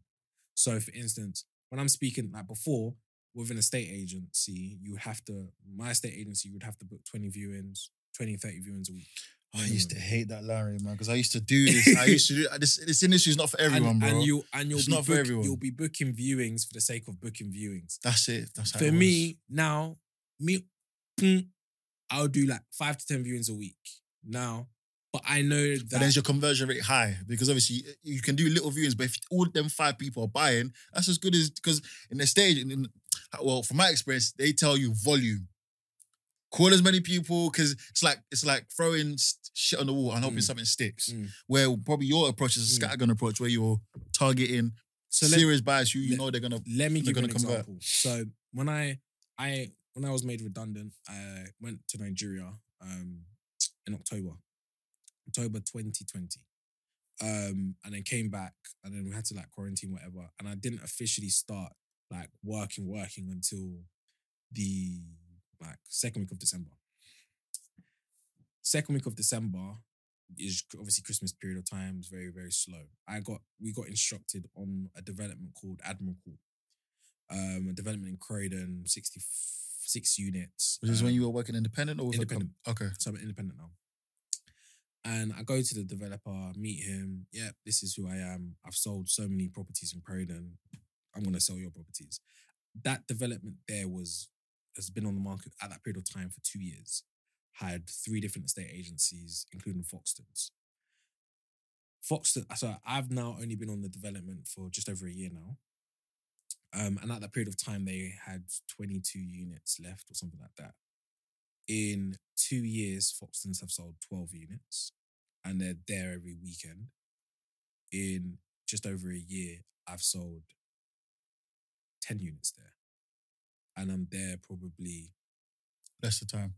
So for instance, when I'm speaking like before with an estate agency, you would have to my estate agency you would have to book 20 viewings, 20 30 viewings a week. Oh, I used to hate that, Larry, man, because I used to do this. I used to do uh, this. This industry is not for everyone, and, bro. And you and you'll It's be not for everyone. you'll be booking viewings for the sake of booking viewings. that's it. That's how For it me now, me, I'll do like five to ten viewings a week now. But I know that But then is your conversion rate high? Because obviously you can do little viewings, but if all them five people are buying, that's as good as because in the stage, in, in- well, from my experience, they tell you volume. Call as many people because it's like it's like throwing shit on the wall and hoping Mm. something sticks. Mm. Where probably your approach is a Mm. scattergun approach, where you're targeting so serious buyers who you let- know they're gonna. let me give you an convert. example. So when I I when I was made redundant, I went to Nigeria um in October, October 2020. Um, and then came back, and then we had to like quarantine, whatever. And I didn't officially start like working, working until the like second week of December. Second week of December is obviously Christmas period of time. It's very, very slow. I got we got instructed on a development called Admiral Court. Um, a development in Croydon, 66 units. Was this um, when you were working independent or com- Independent. okay. so I'm independent now. And I go to the developer, meet him. Yeah, this is who I am. I've sold so many properties in Croydon. I'm gonna sell your properties. That development there was has been on the market at that period of time for two years. Had three different estate agencies, including Foxtons. Foxton, so I've now only been on the development for just over a year now. Um, and at that period of time, they had 22 units left or something like that. In two years, Foxtons have sold 12 units and they're there every weekend. In just over a year, I've sold 10 units there. And I'm there probably That's the time.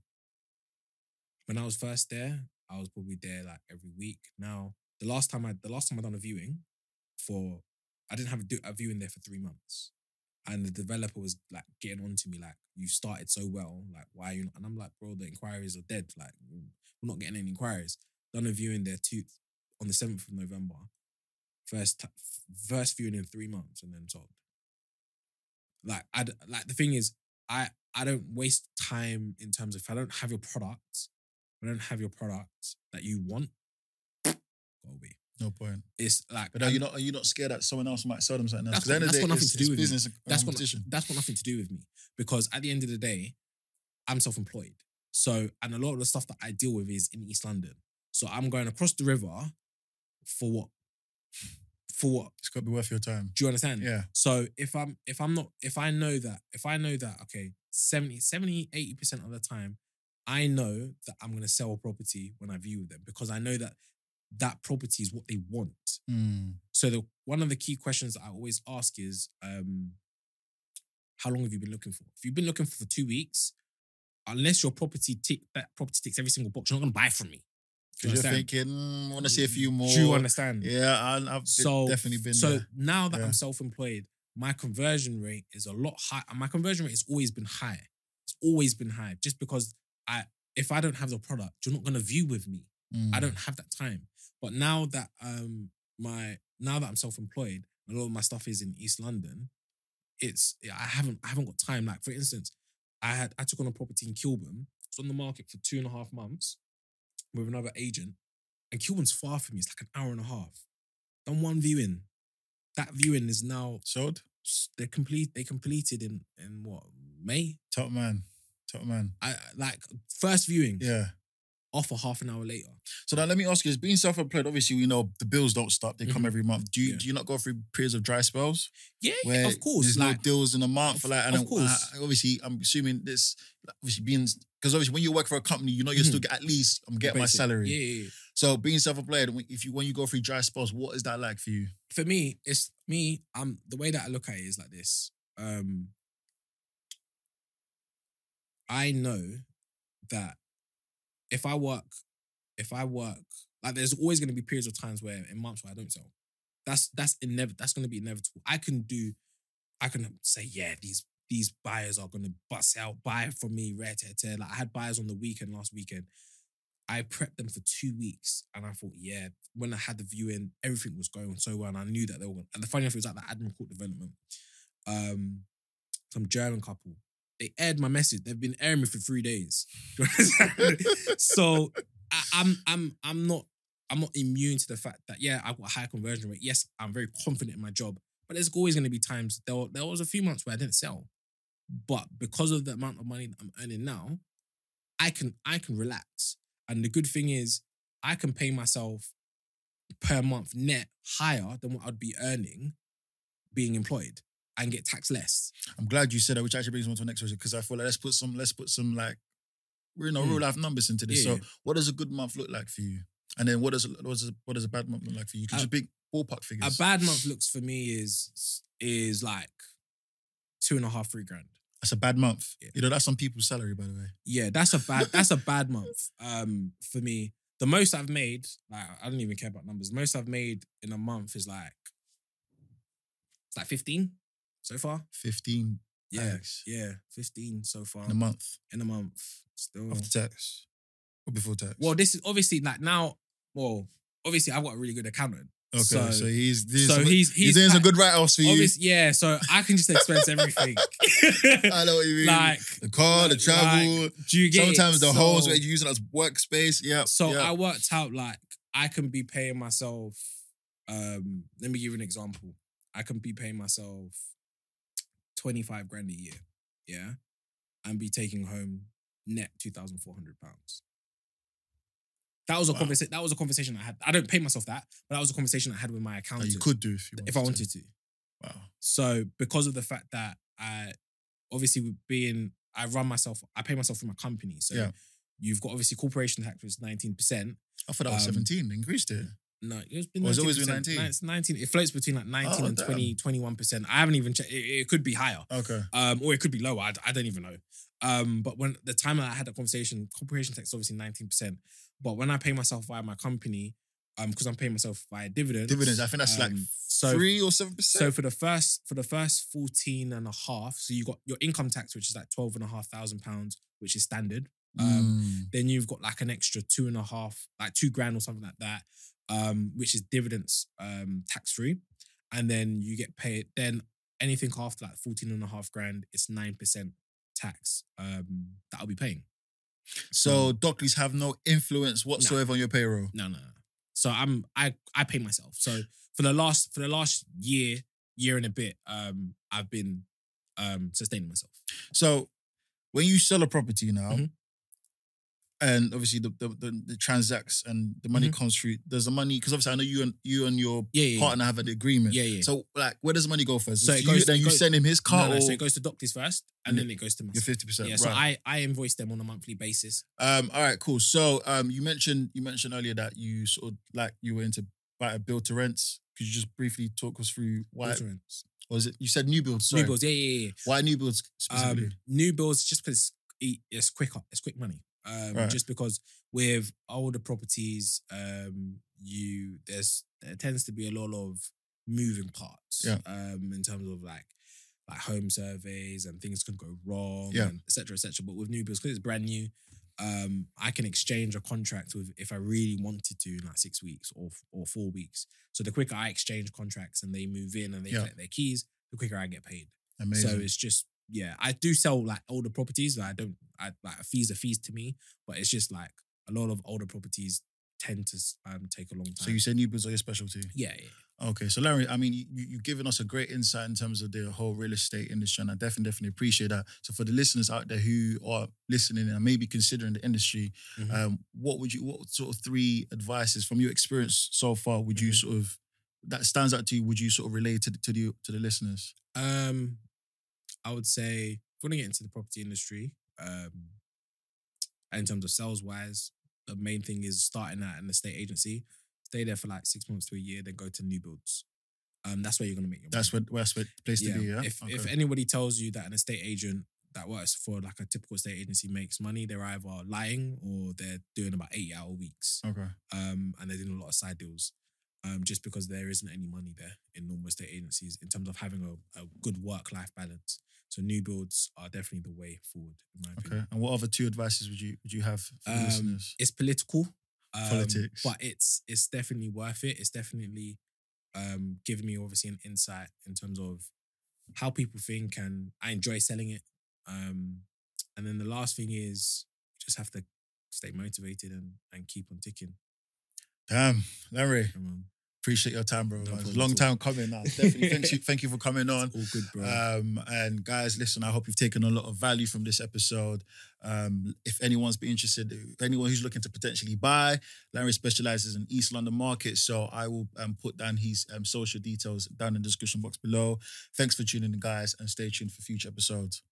when I was first there, I was probably there like every week. Now, the last time I the last time I done a viewing for I didn't have a, do- a viewing there for three months. And the developer was like getting on to me, like, you started so well. Like, why you not? And I'm like, bro, the inquiries are dead. Like, we're not getting any inquiries. Done a viewing there too on the 7th of November. First first viewing in three months and then sold. Like, I like the thing is, I I don't waste time in terms of if I don't have your product, I don't have your product that you want, go away. No point. It's like But are you not are you not scared that someone else might sell them something else? That's 'Cause at the end of got- the that's got nothing to do with business that's got that's got nothing to do with me because at the end of the day, I'm self-employed. So and a lot of the stuff that I deal with is in East London. So I'm going across the river for what? For what? It's got to be worth your time. Do you understand? Yeah. So if I'm if I'm not if I know that if I know that okay 70 70 80% of the time I know that I'm going to sell a property when I view them because I know that that property is what they want. Mm. So the one of the key questions that I always ask is, um, how long have you been looking for? If you've been looking for, for two weeks, unless your property tick that property ticks every single box, you're not gonna buy from me. Do you Because you're thinking, mm, want to see a few more. Do you understand? Yeah, I, I've been- So definitely been So there. now that Yeah. I'm self-employed, my conversion rate is a lot high. and My conversion rate has always been high. It's always been high, just because I if I don't have the product, you're not gonna view with me. I Mm. don't have that time. But now that um my now that I'm self-employed, a lot of my stuff is in East London. It's I haven't I haven't got time. Like for instance, I had I took on a property in Kilburn. It's on the market for two and a half months with another agent, and Kilburn's far from me. It's like an hour and a half. Done one viewing. That viewing is now Sold? they complete. They completed in in what May? Top man. Top man. I like first viewing. Yeah. Offer half an hour later. So now let me ask you: Is being self-employed? Obviously, we know the bills don't stop; they come Mhm. every month. Do you Yeah. do you not go through periods of dry spells Yeah, yeah, of course. there's Like no deals in a month? Of- like, and of course. uh, obviously, I'm assuming this obviously being because obviously when you work for a company, you know you're still Mhm. get at least I'm getting my salary. Yeah, yeah, yeah. So being self-employed, if you when you go through dry spells, what is that like for you? for me, it's me. Um, the way that I look at it is like this. Um, I know that if I work, if I work, like there's always going to be periods of times where in months where I don't sell. That's that's inevitable. That's going to be inevitable. I can do, I can say, yeah, these these buyers are going to bust out, buy from me, rare tear, tear. Like I had buyers on the weekend last weekend. I prepped them for two weeks and I thought, yeah, when I had the viewing, everything was going so well. And I knew that they were And the funny thing was like the Admiral Court development. Um, some German couple. They aired my message. They've been airing me for three days. So I, I'm I'm I'm not I'm not immune to the fact that yeah, I've got a high conversion rate. Yes, I'm very confident in my job. But there's always going to be times there, were- there was a few months where I didn't sell. But because of the amount of money that I'm earning now, I can I can relax. And the good thing is, I can pay myself per month net higher than what I'd be earning being employed and get taxed less. I'm glad you said that, which actually brings me on to the next question because I feel like let's put some let's put some like you know Mm. real life numbers into this. Yeah. So, what does a good month look like for you? And then what does what does a, what does a bad month look like for you? Can you Uh, big ballpark figures? A bad month looks for me is is like two and a half, three grand. That's a bad month. Yeah. You know that's some people's salary, by the way. Yeah, that's a bad that's a bad month. Um, for me, the most I've made, like I don't even care about numbers. The most I've made in a month is like it's like fifteen so far. Fifteen Yeah, bags yeah, fifteen so far in a month in a month. Still, after tax or before tax. well, this is obviously like now. Well, obviously I've got a really good accountant. Okay, so, So- he's doing so some, he's he's, he's doing some good write-offs for you. yeah. So I can just expense everything. I know what you mean. like the car, the travel. like, do you get it? sometimes the So- holes where you're using as workspace. Yeah. So yeah. I worked out like I can be paying myself. Um, let me give you an example. I can be paying myself twenty five grand a year, yeah, and be taking home net two thousand four hundred pounds. That was a Wow. conversation. That was a conversation I had. I don't pay myself that, but that was a conversation I had with my That accountant. you could do if you if I wanted to. Wow. So because of the fact that I obviously with being I run myself, I pay myself through my company. So Yeah. you've got obviously corporation tax was nineteen percent. I thought that was Um, 17. Increased it. No, it's been Oh, it's always been 19%. 19? It's 19. It floats between like 19 Oh, and damn. 20, 21%. I haven't even checked. It, it could be higher. Okay. Um, or it could be lower. I, I don't even know. Um, but when the time I had that conversation, corporation tax is obviously 19%. But when I pay myself via my company, um, because I'm paying myself via dividends. Dividends. I think that's like um, so three or seven percent. so percent. for the first for the first 14 and a half, so you got your income tax, which is like 12 and a half thousand pounds, which is standard. Um, then you've got like an extra two and a half, like two grand or something like that, um, which is dividends um, tax free. And then you get paid, then anything after that 14 and a half grand, it's 9% tax um, that I'll be paying. so Dockleys have no influence whatsoever on your payroll. No, no, no. So I'm I I pay myself. So for the last for the last year, year and a bit, um, I've been um sustaining myself. So when you sell a property now, Mhm. And obviously the the, the, the transacts and the money Mhm. comes through, does the money because obviously I know you and you and your Yeah, yeah, yeah. partner have an agreement. Yeah, yeah. So like, where does the money go first? So it you, goes- then it you goes- send him his car, no, no, so it goes to Dockley's first, and then it goes to you're fifty percent. Yeah, right. so I I invoice them on a monthly basis. Um, all right, cool. So um, you mentioned you mentioned earlier that you sort of like you were into buy a build to rents. Could you just briefly talk us through why? Or was it you said new builds? Sorry. New builds, yeah, yeah, yeah. Why new builds specifically? Um, new builds just because it's, it's quicker, it's quick money. Um, Right. just because with older properties, um, you there's there tends to be a lot of moving parts. Yeah. Um, in terms of like like home surveys and things can go wrong, Yeah. and et cetera, et cetera. But with new builds, because it's brand new, um, I can exchange a contract with if I really wanted to in like six weeks or or four weeks. So the quicker I exchange contracts and they move in and they Yeah. collect their keys, the quicker I get paid. Amazing. So it's just yeah, I do sell like older properties. I don't, I like fees are fees to me, but it's just like a lot of older properties tend to um take a long time. So you say new builds are your specialty. yeah, yeah, Okay, so Larry, I mean, you, you've given us a great insight in terms of the whole real estate industry, and I definitely, definitely appreciate that. So for the listeners out there who are listening and maybe considering the industry, Mhm. um, what would you, what sort of three advices from your experience so far would you Mhm. sort of that stands out to you? Would you sort of relate to to the to the listeners? Um, I would say if you want to get into the property industry, um, in terms of sales wise, the main thing is starting at an estate agency, stay there for like six months to a year, then go to new builds. Um, that's where you're gonna make your That's money. what that's what place to be. Yeah. If if anybody tells you that an estate agent that works for like a typical estate agency makes money, they're either lying or they're doing about eight hour weeks. okay. Um, and they're doing a lot of side deals. Um, just because there isn't any money there in normal estate agencies in terms of having a, a good work life balance. So new builds are definitely the way forward, in my Okay. opinion. And what other two advices would you would you have for Um, listeners? it's political. um, Politics. But it's it's definitely worth it. It's definitely um giving me obviously an insight in terms of how people think and I enjoy selling it. Um and then the last thing is just have to stay motivated and and keep on ticking. Damn, Larry, Come on. Appreciate your time, bro. No it's long time coming. Now, definitely. thank you, thank you for coming on. All good, bro. Um, and guys, listen, I hope you've taken a lot of value from this episode. Um, if anyone's be interested, if anyone who's looking to potentially buy, Larry specializes in East London market. So I will um, put down his um, social details down in the description box below. Thanks for tuning in, guys, and stay tuned for future episodes.